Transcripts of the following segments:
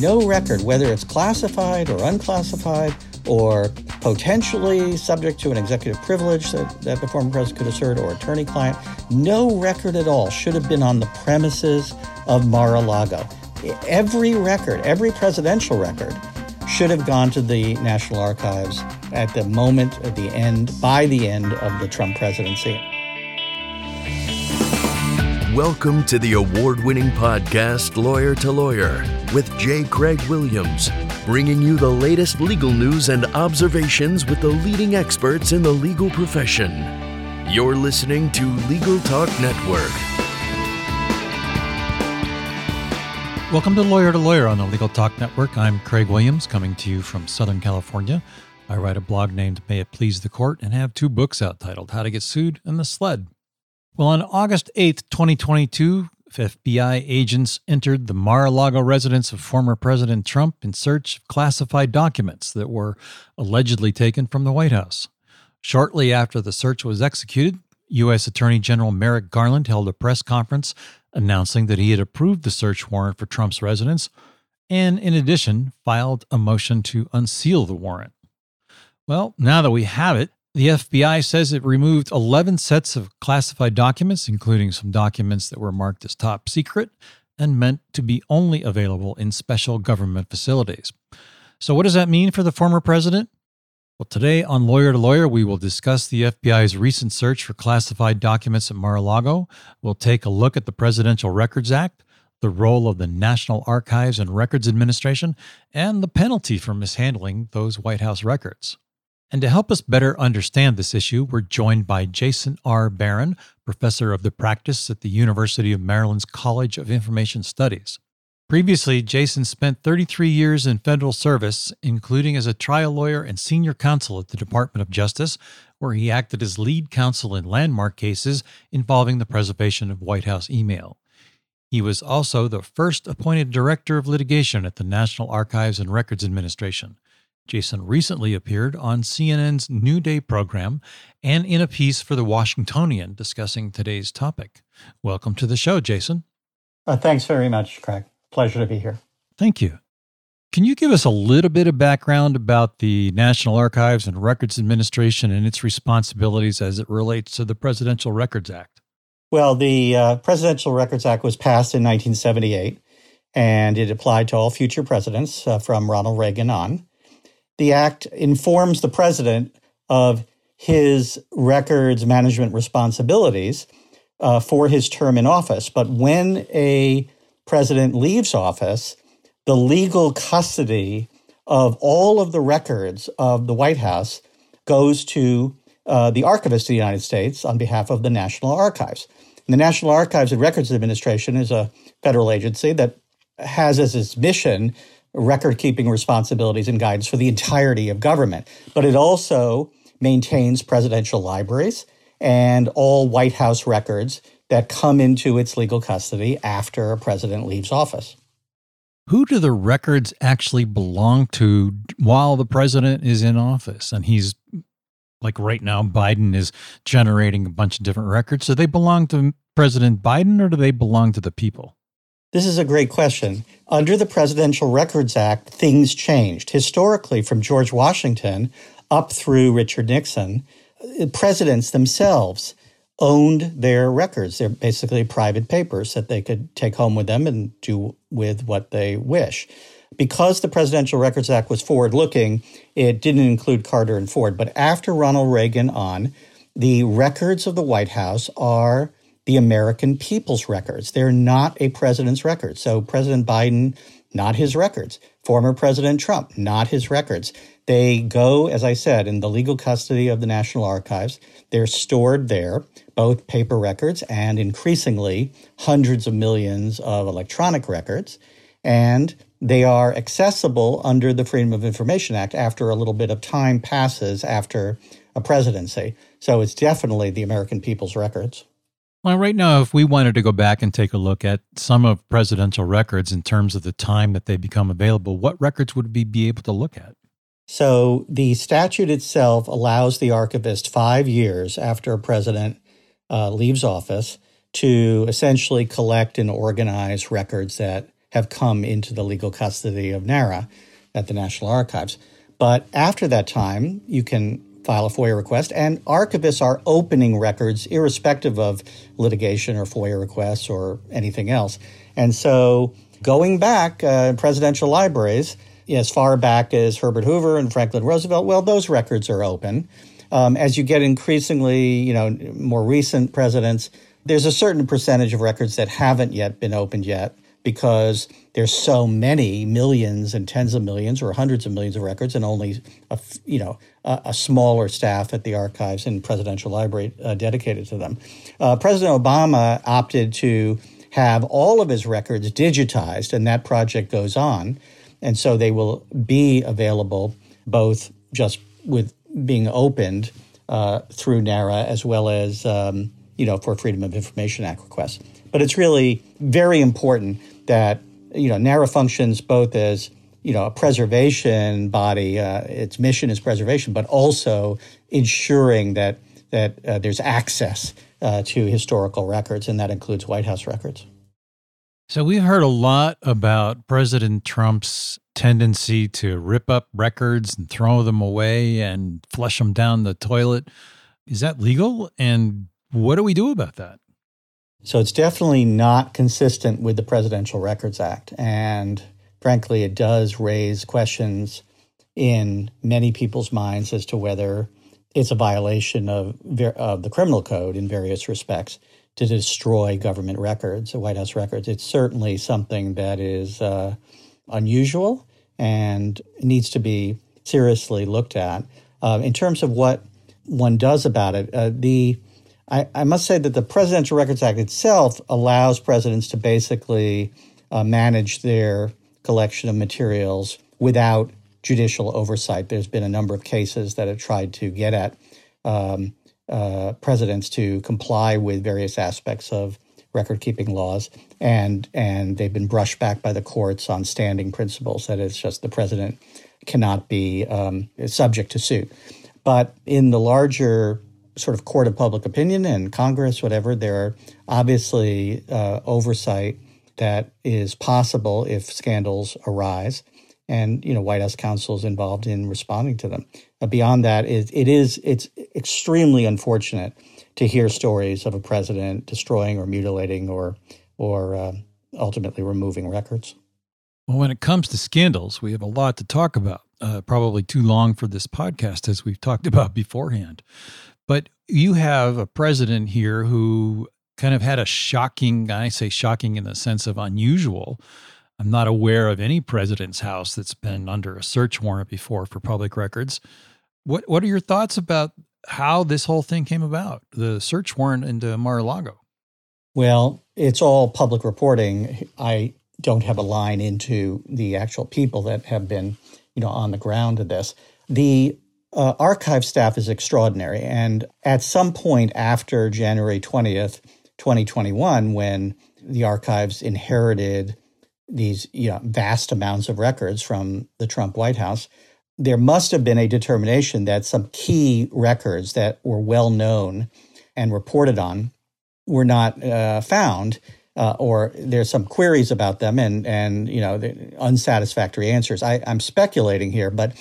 no record, whether it's classified or unclassified or potentially subject to an executive privilege that, that the former president could assert or attorney client, no record at all should have been on the premises of Mar a Lago. Every record, every presidential record, should have gone to the National Archives at the moment, at the end, by the end of the Trump presidency. Welcome to the award winning podcast, Lawyer to Lawyer, with J. Craig Williams, bringing you the latest legal news and observations with the leading experts in the legal profession. You're listening to Legal Talk Network. Welcome to Lawyer to Lawyer on the Legal Talk Network. I'm Craig Williams, coming to you from Southern California. I write a blog named May It Please the Court and have two books out titled How to Get Sued and The Sled. Well, on August 8th, 2022, FBI agents entered the Mar a Lago residence of former President Trump in search of classified documents that were allegedly taken from the White House. Shortly after the search was executed, U.S. Attorney General Merrick Garland held a press conference announcing that he had approved the search warrant for Trump's residence and, in addition, filed a motion to unseal the warrant. Well, now that we have it, the FBI says it removed 11 sets of classified documents, including some documents that were marked as top secret and meant to be only available in special government facilities. So, what does that mean for the former president? Well, today on Lawyer to Lawyer, we will discuss the FBI's recent search for classified documents at Mar a Lago. We'll take a look at the Presidential Records Act, the role of the National Archives and Records Administration, and the penalty for mishandling those White House records. And to help us better understand this issue, we're joined by Jason R. Baron, professor of the practice at the University of Maryland's College of Information Studies. Previously, Jason spent 33 years in federal service, including as a trial lawyer and senior counsel at the Department of Justice, where he acted as lead counsel in landmark cases involving the preservation of White House email. He was also the first appointed director of litigation at the National Archives and Records Administration. Jason recently appeared on CNN's New Day program and in a piece for the Washingtonian discussing today's topic. Welcome to the show, Jason. Uh, thanks very much, Craig. Pleasure to be here. Thank you. Can you give us a little bit of background about the National Archives and Records Administration and its responsibilities as it relates to the Presidential Records Act? Well, the uh, Presidential Records Act was passed in 1978, and it applied to all future presidents uh, from Ronald Reagan on the act informs the president of his records management responsibilities uh, for his term in office. But when a president leaves office, the legal custody of all of the records of the White House goes to uh, the Archivist of the United States on behalf of the National Archives. And the National Archives and Records Administration is a federal agency that has as its mission record keeping responsibilities and guidance for the entirety of government. But it also maintains presidential libraries and all White House records that come into its legal custody after a president leaves office. Who do the records actually belong to while the president is in office? And he's like right now, Biden is generating a bunch of different records. So they belong to President Biden or do they belong to the people? This is a great question. Under the Presidential Records Act, things changed. Historically, from George Washington up through Richard Nixon, uh, presidents themselves owned their records. They're basically private papers that they could take home with them and do with what they wish. Because the Presidential Records Act was forward looking, it didn't include Carter and Ford. But after Ronald Reagan on, the records of the White House are the American people's records. They're not a president's records. So President Biden, not his records. Former President Trump, not his records. They go, as I said, in the legal custody of the National Archives. They're stored there, both paper records and increasingly hundreds of millions of electronic records. And they are accessible under the Freedom of Information Act after a little bit of time passes after a presidency. So it's definitely the American people's records. Well, right now, if we wanted to go back and take a look at some of presidential records in terms of the time that they become available, what records would we be able to look at? So the statute itself allows the archivist five years after a president uh, leaves office to essentially collect and organize records that have come into the legal custody of NARA at the National Archives. But after that time, you can file a FOIA request, and archivists are opening records irrespective of litigation or FOIA requests or anything else. And so, going back, uh, presidential libraries, as far back as Herbert Hoover and Franklin Roosevelt, well, those records are open. Um, as you get increasingly, you know, more recent presidents, there's a certain percentage of records that haven't yet been opened yet because there's so many millions and tens of millions or hundreds of millions of records and only a, you know a, a smaller staff at the archives and presidential library uh, dedicated to them. Uh, President Obama opted to have all of his records digitized, and that project goes on, and so they will be available both just with being opened uh, through NARA as well as um, you know for Freedom of Information Act requests. But it's really very important that you know NARA functions both as you know a preservation body. Uh, its mission is preservation, but also ensuring that that uh, there's access uh, to historical records, and that includes White House records. So we've heard a lot about President Trump's tendency to rip up records and throw them away and flush them down the toilet. Is that legal? And what do we do about that? So it's definitely not consistent with the Presidential Records Act. And frankly, it does raise questions in many people's minds as to whether it's a violation of, of the criminal code in various respects to destroy government records, White House records. It's certainly something that is uh, unusual and needs to be seriously looked at. Uh, in terms of what one does about it, uh, the I, I, must say that the Presidential Records Act itself allows presidents to basically uh, manage their collection of materials without judicial oversight. There's been a number of cases that have tried to get at um, uh, presidents to comply with various aspects of record keeping laws, and and they've been brushed back by the courts on standing principles that it's just the president cannot be um, subject to suit. But in the larger sort of court of public opinion and Congress, whatever, there are obviously uh, oversight that is possible if scandals arise. And you know, White House counsel is involved in responding to them. Uh, beyond that, it, it is it's extremely unfortunate to hear stories of a president destroying or mutilating or or uh, ultimately removing records. Well, when it comes to scandals, we have a lot to talk about. Uh, probably too long for this podcast, as we've talked about beforehand. But you have a president here who kind of had a shocking, I say shocking in the sense of unusual. I'm not aware of any president's house that's been under a search warrant before for public records. What what are your thoughts about how this whole thing came about, the search warrant into Mar-a-Lago? Well, it's all public reporting. I don't have a line into the actual people that have been, you know, on the ground of this. The uh, archive staff is extraordinary. And at some point after January 20th, 2021, when the archives inherited these you know, vast amounts of records from the Trump White House, there must have been a determination that some key records that were well known and reported on were not uh, found. Uh, or there's some queries about them and and you know unsatisfactory answers. I, I'm speculating here, but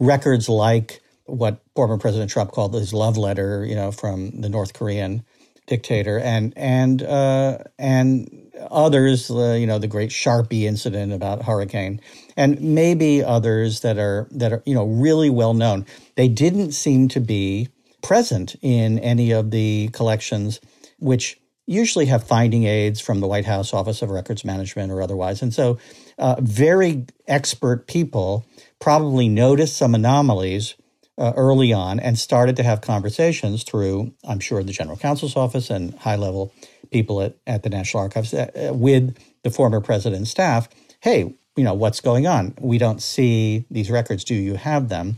records like what former President Trump called his love letter, you know, from the North Korean dictator, and and uh, and others, uh, you know, the great Sharpie incident about hurricane, and maybe others that are that are you know really well known. They didn't seem to be present in any of the collections, which usually have finding aids from the White House Office of Records Management or otherwise, and so uh, very expert people probably noticed some anomalies uh, early on and started to have conversations through, I'm sure, the general counsel's office and high level people at, at the National Archives uh, with the former president's staff. Hey, you know, what's going on? We don't see these records. Do you have them?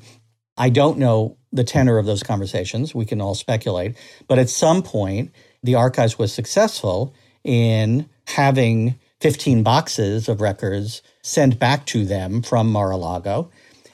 I don't know the tenor of those conversations. We can all speculate. But at some point, the archives was successful in having 15 boxes of records sent back to them from Mar a Lago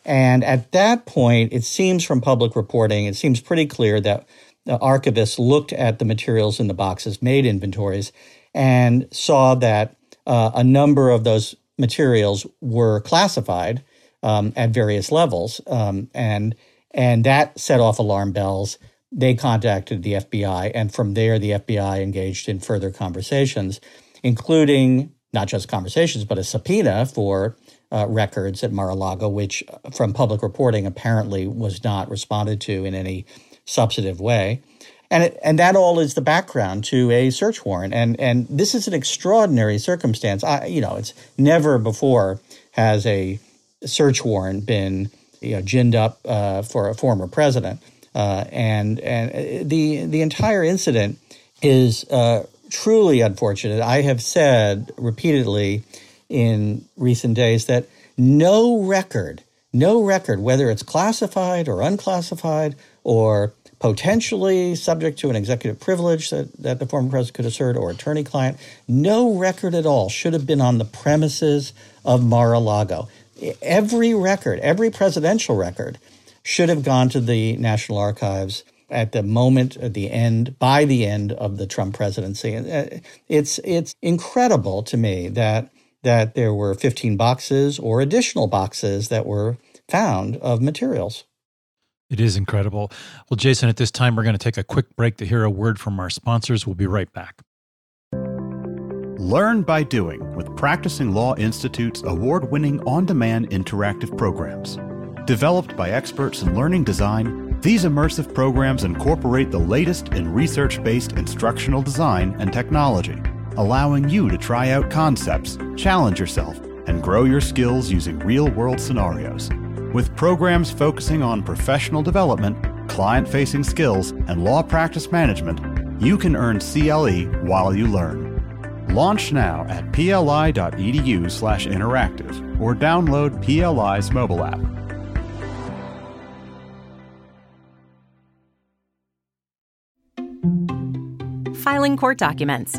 and at that point, it seems from public reporting, it seems pretty clear that the archivists looked at the materials in the boxes, made inventories, and saw that uh, a number of those materials were classified um, at various levels, um, and and that set off alarm bells. They contacted the FBI, and from there, the FBI engaged in further conversations, including not just conversations, but a subpoena for uh, records at Mar-a-Lago, which, uh, from public reporting, apparently was not responded to in any substantive way. And, it, and that all is the background to a search warrant. And, and this is an extraordinary circumstance. I, you know, it's never before has a search warrant been you know, ginned up uh, for a former president. Uh, and and uh, the the entire incident is uh, truly unfortunate. I have said repeatedly in recent days that no record, no record, whether it's classified or unclassified or potentially subject to an executive privilege that, that the former president could assert or attorney client, no record at all should have been on the premises of Mar a Lago. Every record, every presidential record, should have gone to the National Archives at the moment, at the end, by the end of the Trump presidency. Uh, it's it's incredible to me that that there were 15 boxes or additional boxes that were found of materials. It is incredible. Well, Jason, at this time, we're going to take a quick break to hear a word from our sponsors. We'll be right back. Learn by doing with Practicing Law Institute's award winning on demand interactive programs. Developed by experts in learning design, these immersive programs incorporate the latest in research based instructional design and technology, allowing you to try out concepts, challenge yourself, and grow your skills using real world scenarios. With programs focusing on professional development, client facing skills, and law practice management, you can earn CLE while you learn. Launch now at pli.edu/interactive or download PLI's mobile app. Filing court documents,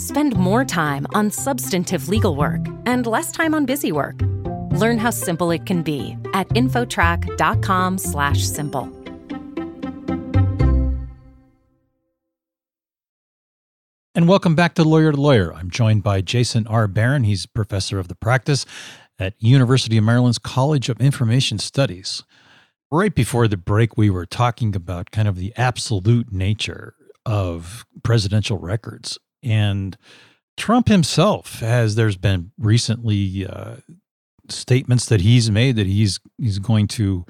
Spend more time on substantive legal work and less time on busy work Learn how simple it can be at infotrack.com/simple. And welcome back to Lawyer to Lawyer. I'm joined by Jason R. Baron. He's professor of the practice at University of Maryland's College of Information Studies. Right before the break, we were talking about kind of the absolute nature of presidential records. And Trump himself, as there's been recently uh, statements that he's made that he's he's going to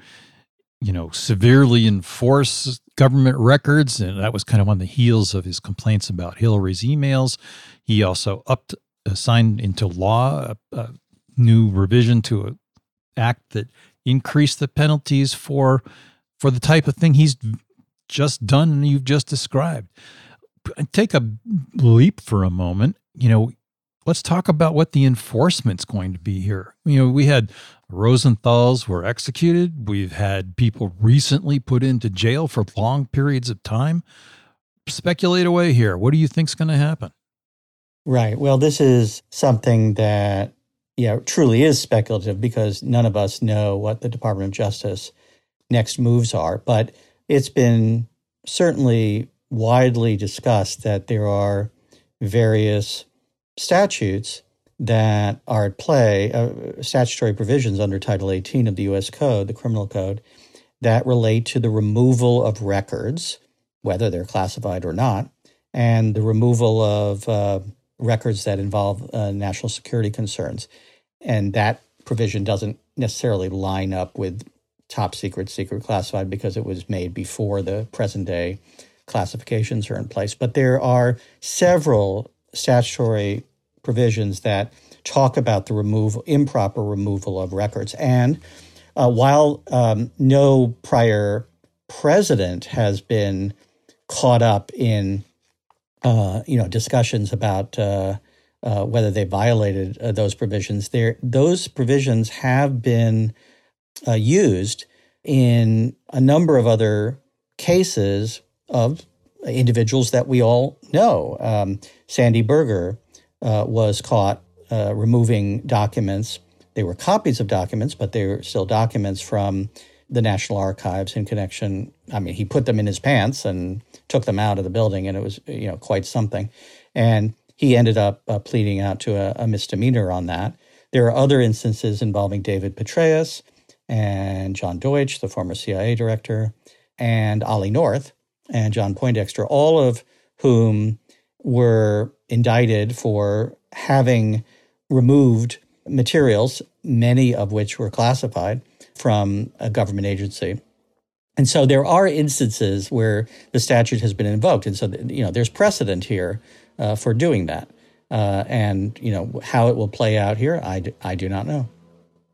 you know severely enforce government records. And that was kind of on the heels of his complaints about Hillary's emails. He also upped uh, signed into law a, a new revision to an act that increased the penalties for for the type of thing he's just done and you've just described take a leap for a moment you know let's talk about what the enforcement's going to be here. You know, we had Rosenthal's were executed. We've had people recently put into jail for long periods of time. Speculate away here. What do you think's going to happen? Right. Well, this is something that yeah, truly is speculative because none of us know what the Department of Justice next moves are, but it's been certainly widely discussed that there are various statutes that are at play, uh, statutory provisions under Title 18 of the U.S. Code, the Criminal Code, that relate to the removal of records, whether they're classified or not, and the removal of uh, records that involve uh, national security concerns. And that provision doesn't necessarily line up with top secret, secret classified because it was made before the present day classifications are in place. But there are several statutory provisions that talk about the removal, improper removal of records. And uh, while um, no prior president has been caught up in, uh, you know, discussions about uh, uh, whether they violated uh, those provisions. There, those provisions have been uh, used in a number of other cases of individuals that we all know. Um, Sandy Berger uh, was caught uh, removing documents. They were copies of documents, but they were still documents from the National Archives in connection. I mean, he put them in his pants and took them out of the building, and it was you know quite something. And he ended up uh, pleading out to a, a, misdemeanor on that. There are other instances involving David Petraeus and John Deutch, the former CIA director, and Ollie North and John Poindexter, all of whom were indicted for having removed materials, many of which were classified from a government agency. And so there are instances where the statute has been invoked. And so, you know, there's precedent here uh, for doing that. Uh, and you know how it will play out here, I, d- I do not know.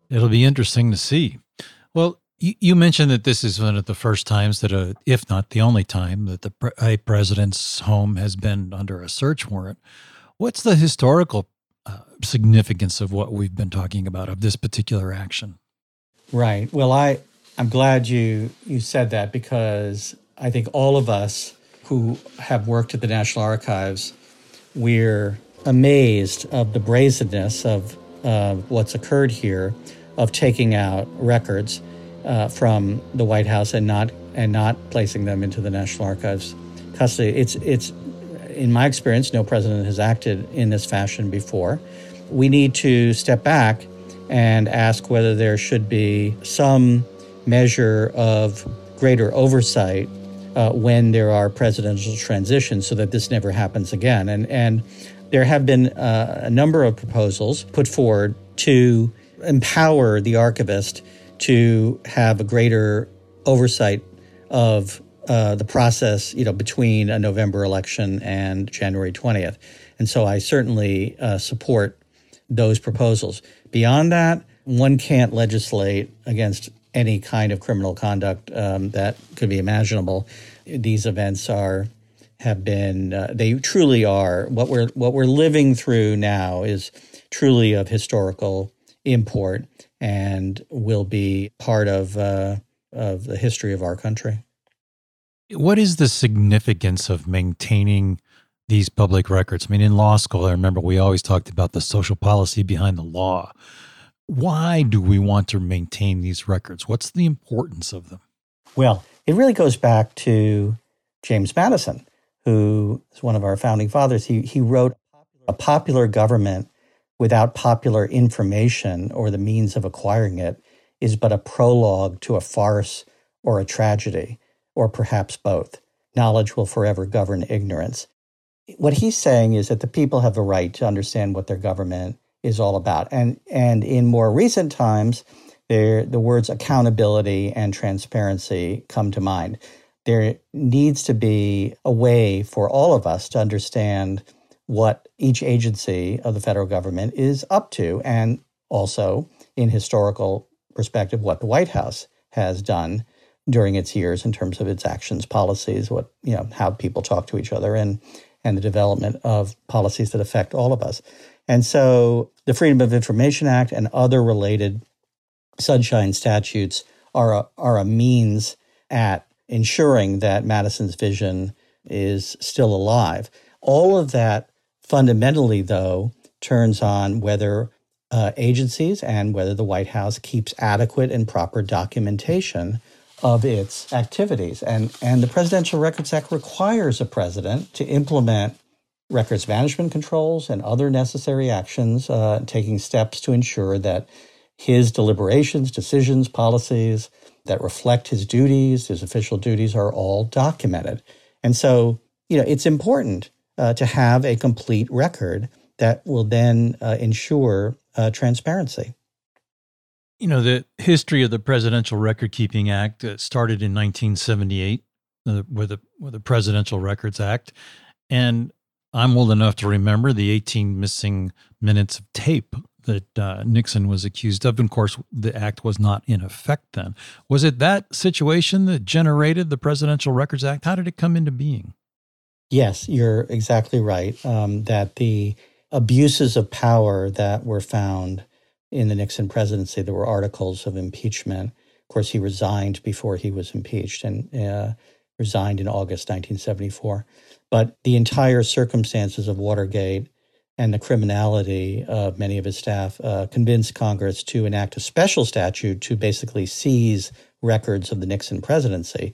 It'll be interesting to see. Well, you, mentioned that this is one of the first times that, a, if not the only time, that the president's home has been under a search warrant. What's the historical uh, significance of what we've been talking about of this particular action? Right. Well, I I'm glad you you said that because I think all of us who have worked at the National Archives we're amazed of the brazenness of uh, what's occurred here, of taking out records uh, from the White House and not and not placing them into the National Archives custody. It's it's in my experience, no president has acted in this fashion before. We need to step back and ask whether there should be some measure of greater oversight uh, when there are presidential transitions so that this never happens again. And, and there have been uh, a number of proposals put forward to empower the archivist to have a greater oversight of uh, the process, you know, between a November election and January 20th. And so I certainly uh, support those proposals. Beyond that, one can't legislate against any kind of criminal conduct um, that could be imaginable. These events are have been uh, they truly are what we're what we're living through now is truly of historical import and will be part of uh, of the history of our country. What is the significance of maintaining these public records? I mean, in law school, I remember we always talked about the social policy behind the law. Why do we want to maintain these records? What's the importance of them? Well, it really goes back to James Madison, who is one of our founding fathers. He, he wrote, A popular government without popular information or the means of acquiring it is but a prologue to a farce or a tragedy, or perhaps both. Knowledge will forever govern ignorance. What he's saying is that the people have a right to understand what their government is all about. And and in more recent times, there the words accountability and transparency come to mind. There needs to be a way for all of us to understand what each agency of the federal government is up to, and also in historical perspective, what the White House has done during its years in terms of its actions, policies, what you know, how people talk to each other, and and the development of policies that affect all of us. And so the Freedom of Information Act and other related sunshine statutes are a, are a means at ensuring that Madison's vision is still alive. All of that fundamentally, though, turns on whether uh, agencies and whether the White House keeps adequate and proper documentation of its activities. And, and the Presidential Records Act requires a president to implement records management controls and other necessary actions, uh, taking steps to ensure that his deliberations, decisions, policies that reflect his duties, his official duties, are all documented. And so, you know, it's important uh, to have a complete record that will then uh, ensure uh, transparency. You know, the history of the Presidential Record Keeping Act uh, started in 1978 uh, with, the, with the Presidential Records Act. And I'm old enough to remember the 18 missing minutes of tape that uh, Nixon was accused of. And of course, the act was not in effect then. Was it that situation that generated the Presidential Records Act? How did it come into being? Yes, you're exactly right. Um, that the abuses of power that were found in the Nixon presidency. There were articles of impeachment. Of course, he resigned before he was impeached and uh, resigned in August 1974. But the entire circumstances of Watergate and the criminality of many of his staff uh, convinced Congress to enact a special statute to basically seize records of the Nixon presidency.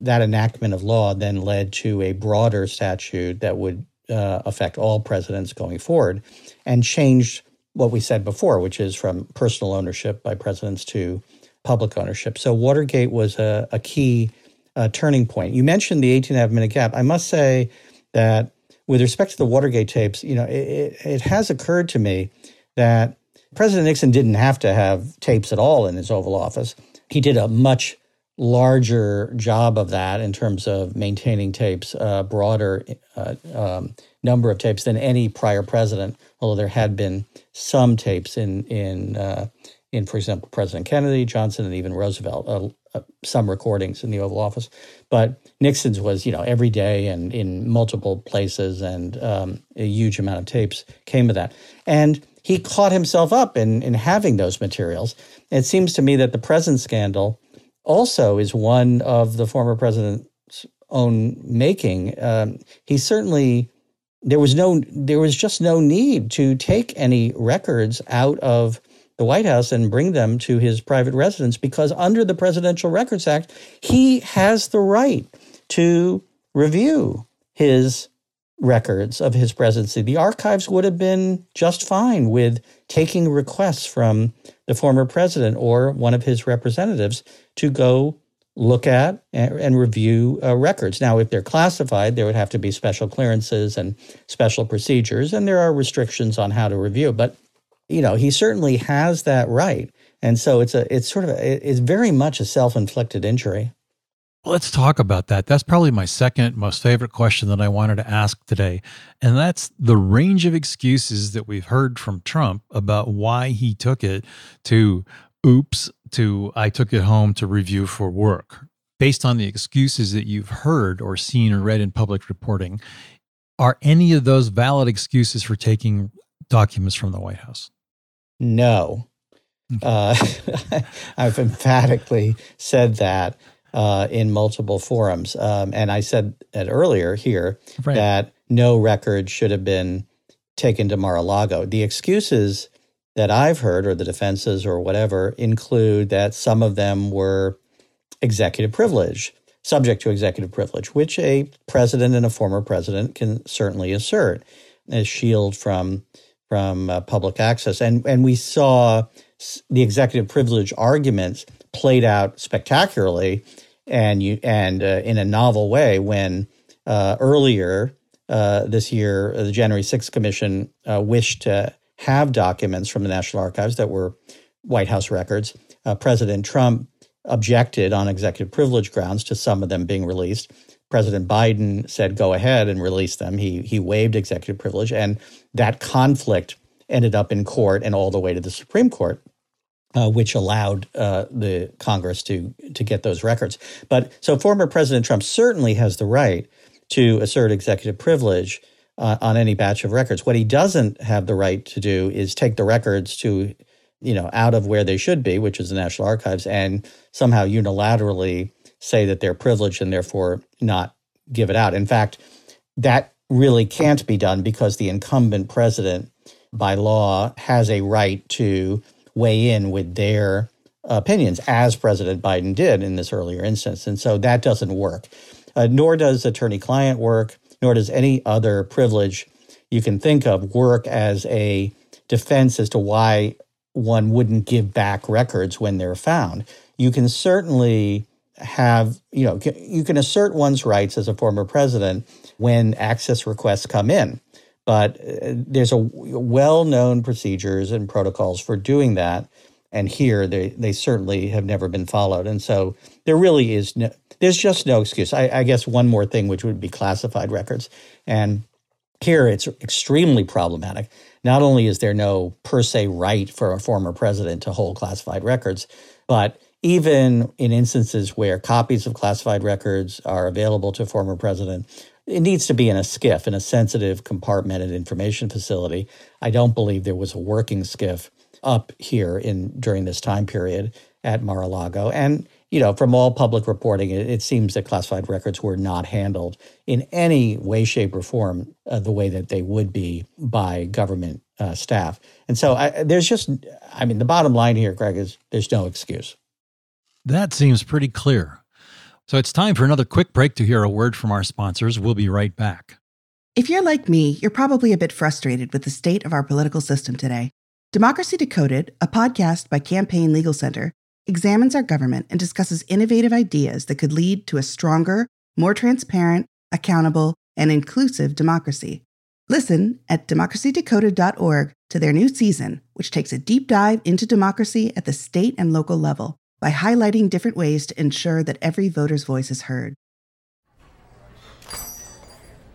That enactment of law then led to a broader statute that would uh, affect all presidents going forward and changed what we said before, which is from personal ownership by presidents to public ownership. So Watergate was a, a key uh, turning point. You mentioned the 18 and a half minute gap. I must say that with respect to the Watergate tapes, you know, it, it has occurred to me that President Nixon didn't have to have tapes at all in his Oval Office. He did a much larger job of that in terms of maintaining tapes, a uh, broader uh, um, number of tapes than any prior president. Although there had been some tapes in in uh, in, for example, President Kennedy, Johnson, and even Roosevelt, uh, uh, some recordings in the Oval Office. But Nixon's was, you know, every day and in multiple places, and um, a huge amount of tapes came of that. And he caught himself up in in having those materials. It seems to me that the present scandal also is one of the former president's own making. Um, he certainly there was no there was just no need to take any records out of the White House and bring them to his private residence because under the Presidential Records Act, he has the right to review his records of his presidency. The archives would have been just fine with taking requests from the former president or one of his representatives to go look at and, review uh, records. Now, if they're classified, there would have to be special clearances and special procedures, and there are restrictions on how to review. But you know, he certainly has that right, and so it's a it's sort of a, it's very much a self inflicted injury. Let's talk about that. That's probably my second most favorite question that I wanted to ask today. And that's the range of excuses that we've heard from Trump about why he took it to oops to I took it home to review for work. Based on the excuses that you've heard or seen or read in public reporting, are any of those valid excuses for taking documents from the White House? No. Uh, I've emphatically said that uh, in multiple forums. Um, and I said it earlier here right. that no record should have been taken to Mar a Lago. The excuses that I've heard, or the defenses or whatever, include that some of them were executive privilege, subject to executive privilege, which a president and a former president can certainly assert as shield from from uh, public access. And and we saw the executive privilege arguments played out spectacularly and you and uh, in a novel way when uh, earlier uh, this year the January 6th Commission uh, wished to have documents from the National Archives that were White House records. Uh, President Trump objected on executive privilege grounds to some of them being released. President Biden said, "Go ahead and release them." He he waived executive privilege, and that conflict ended up in court and all the way to the Supreme Court. Uh, which allowed uh, the Congress to to get those records. But so former President Trump certainly has the right to assert executive privilege uh, on any batch of records. What he doesn't have the right to do is take the records to, you know, out of where they should be, which is the National Archives, and somehow unilaterally say that they're privileged and therefore not give it out. In fact, that really can't be done because the incumbent president, by law, has a right to weigh in with their opinions, as President Biden did in this earlier instance. And so that doesn't work. Uh, nor does attorney client work nor does any other privilege you can think of work as a defense as to why one wouldn't give back records when they're found. You can certainly have, you know, you can assert one's rights as a former president when access requests come in. But uh, there's a well-known procedures and protocols for doing that. And here they, they certainly have never been followed. And so there really is no, there's just no excuse. I, I guess one more thing, which would be classified records. And here it's extremely problematic. Not only is there no per se right for a former president to hold classified records, but even in instances where copies of classified records are available to a former president, it needs to be in a SCIF, in a sensitive compartmented information facility. I don't believe there was a working SCIF up here in during this time period at Mar-a-Lago. And you know, from all public reporting, it, it, seems that classified records were not handled in any way, shape, or form uh, the way that they would be by government uh, staff. And so I, there's just, I mean, the bottom line here, Greg, is there's no excuse. That seems pretty clear. So it's time for another quick break to hear a word from our sponsors. We'll be right back. If you're like me, you're probably a bit frustrated with the state of our political system today. Democracy Decoded, a podcast by Campaign Legal Center, examines our government and discusses innovative ideas that could lead to a stronger, more transparent, accountable, and inclusive democracy. Listen at democracydecoded.org to their new season, which takes a deep dive into democracy at the state and local level by highlighting different ways to ensure that every voter's voice is heard.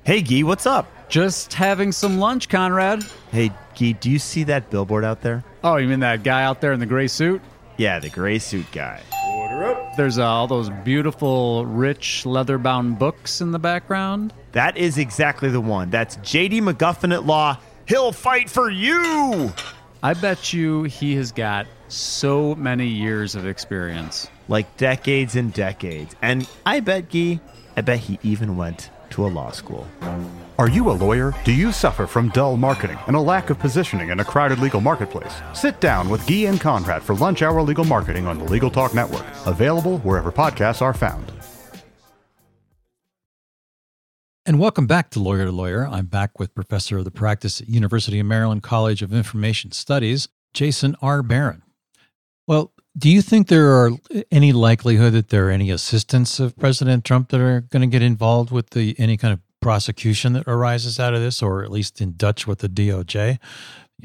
Hey, Guy, what's up? Just having some lunch, Conrad. Hey, Guy, do you see that billboard out there? Oh, you mean that guy out there in the gray suit? Yeah, the gray suit guy. Order up. There's uh, all those beautiful, rich, leather bound books in the background. That is exactly the one. That's JD McGuffin at Law. He'll fight for you! I bet you he has got so many years of experience. Like decades and decades. And I bet, Guy, I bet he even went to a law school. Are you a lawyer? Do you suffer from dull marketing and a lack of positioning in a crowded legal marketplace? Sit down with Guy and Conrad for Lunch Hour Legal Marketing on the Legal Talk Network, available wherever podcasts are found. And welcome back to Lawyer to Lawyer. I'm back with Professor of the Practice at University of Maryland College of Information Studies, Jason R. Baron. Well, do you think there are any likelihood that there are any assistants of President Trump that are going to get involved with the any kind of prosecution that arises out of this, or at least in Dutch with the DOJ,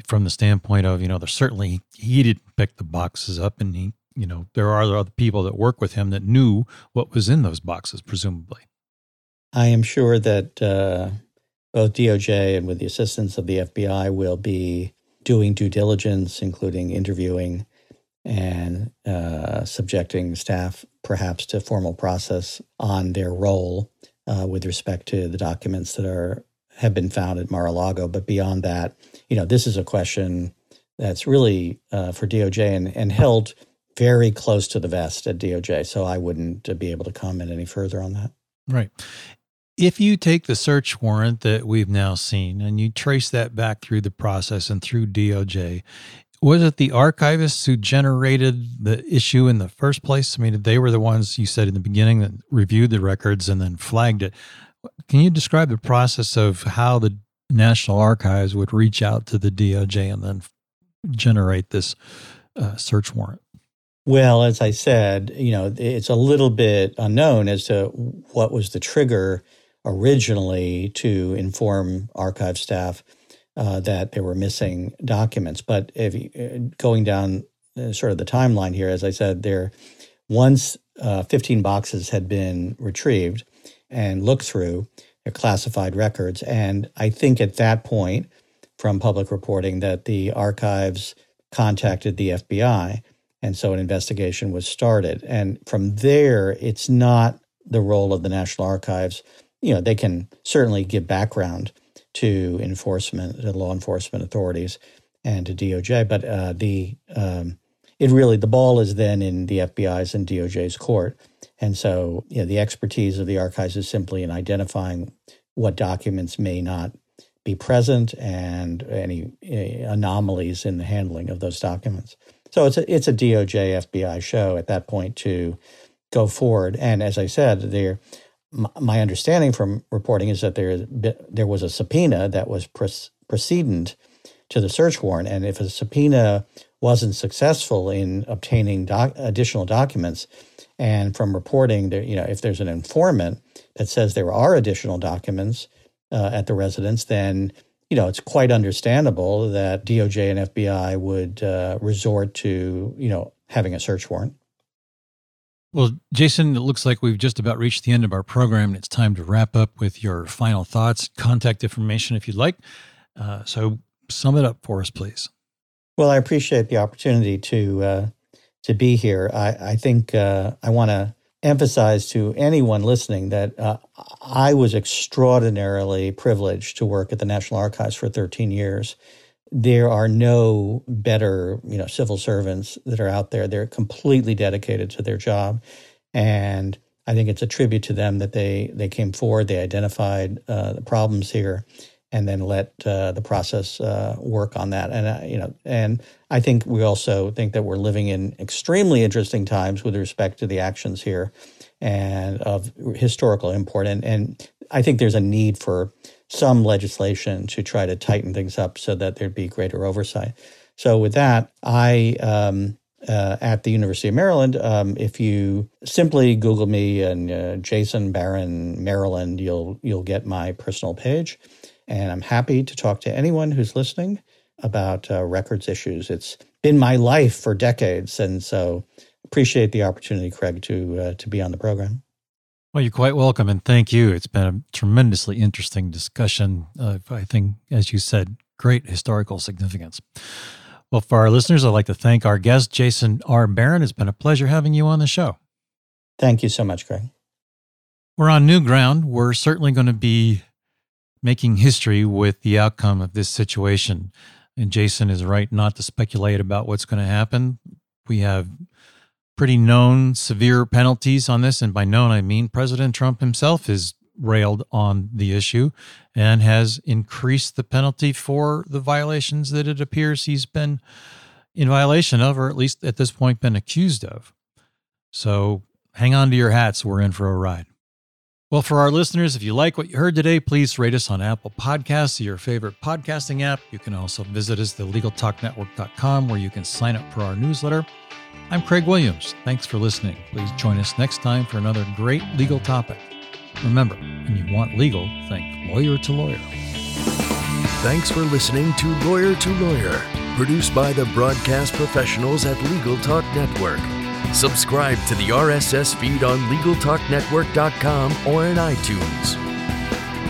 from the standpoint of, you know, there's certainly he didn't pick the boxes up and he, you know, there are other people that work with him that knew what was in those boxes, presumably. I am sure that uh, both DOJ and with the assistance of the FBI will be doing due diligence, including interviewing and uh, subjecting staff perhaps to formal process on their role uh, with respect to the documents that are have been found at Mar-a-Lago. But beyond that, you know, this is a question that's really uh, for DOJ and, and held very close to the vest at DOJ. So I wouldn't be able to comment any further on that. Right. If you take the search warrant that we've now seen and you trace that back through the process and through DOJ, was it the archivists who generated the issue in the first place? I mean, they were the ones you said in the beginning that reviewed the records and then flagged it. Can you describe the process of how the National Archives would reach out to the DOJ and then generate this uh, search warrant? Well, as I said, you know, it's a little bit unknown as to what was the trigger originally to inform archive staff uh, that there were missing documents. But if uh, going down uh, sort of the timeline here, as I said, there once uh, 15 boxes had been retrieved and looked through, their classified records, and I think at that point, from public reporting, that the archives contacted the FBI, and so an investigation was started. And from there, it's not the role of the National Archives. You know, they can certainly give background to enforcement, to law enforcement authorities, and to DOJ. But uh, the um, it really the ball is then in the FBI's and DOJ's court, and so you know, the expertise of the archives is simply in identifying what documents may not be present and any uh, anomalies in the handling of those documents. So it's a it's a DOJ FBI show at that point to go forward. And as I said, there my understanding from reporting is that there there was a subpoena that was precedent to the search warrant, and if a subpoena wasn't successful in obtaining doc, additional documents, and from reporting there, you know, if there's an informant that says there are additional documents uh, at the residence, then you know it's quite understandable that DOJ and FBI would uh, resort to you know having a search warrant. Well, Jason, it looks like we've just about reached the end of our program, and it's time to wrap up with your final thoughts, contact information if you'd like. Uh, so, sum it up for us, please. Well, I appreciate the opportunity to uh, to be here. I, I think uh, I want to emphasize to anyone listening that uh, I was extraordinarily privileged to work at the National Archives for 13 years. There are no better, you know, civil servants that are out there. They're completely dedicated to their job, and I think it's a tribute to them that they they came forward, they identified uh, the problems here, and then let uh, the process uh, work on that. And uh, you know, and I think we also think that we're living in extremely interesting times with respect to the actions here, and of historical import. And and I think there's a need for some legislation to try to tighten things up so that there'd be greater oversight. So with that, I. Um, uh, at the University of Maryland. Um, if you simply Google me and uh, Jason Baron Maryland, you'll you'll get my personal page. And I'm happy to talk to anyone who's listening about uh, records issues. It's been my life for decades. And so appreciate the opportunity, Craig, to, uh, to be on the program. Well, you're quite welcome, and thank you. It's been a tremendously interesting discussion. Uh, I think, as you said, great historical significance. Well, for our listeners, I'd like to thank our guest, Jason R. Baron. It's been a pleasure having you on the show. Thank you so much, Craig. We're on new ground. We're certainly going to be making history with the outcome of this situation. And Jason is right not to speculate about what's going to happen. We have pretty known severe penalties on this. And by known, I mean President Trump himself has railed on the issue and has increased the penalty for the violations that it appears he's been in violation of, or at least at this point been accused of. So hang on to your hats. We're in for a ride. Well, for our listeners, if you like what you heard today, please rate us on Apple Podcasts your favorite podcasting app. You can also visit us at thelegaltalknetwork.com where you can sign up for our newsletter. I'm Craig Williams. Thanks for listening. Please join us next time for another great legal topic. Remember, when you want legal, think lawyer to lawyer. Thanks for listening to Lawyer to Lawyer, produced by the broadcast professionals at Legal Talk Network. Subscribe to the RSS feed on LegalTalkNetwork.com or in iTunes.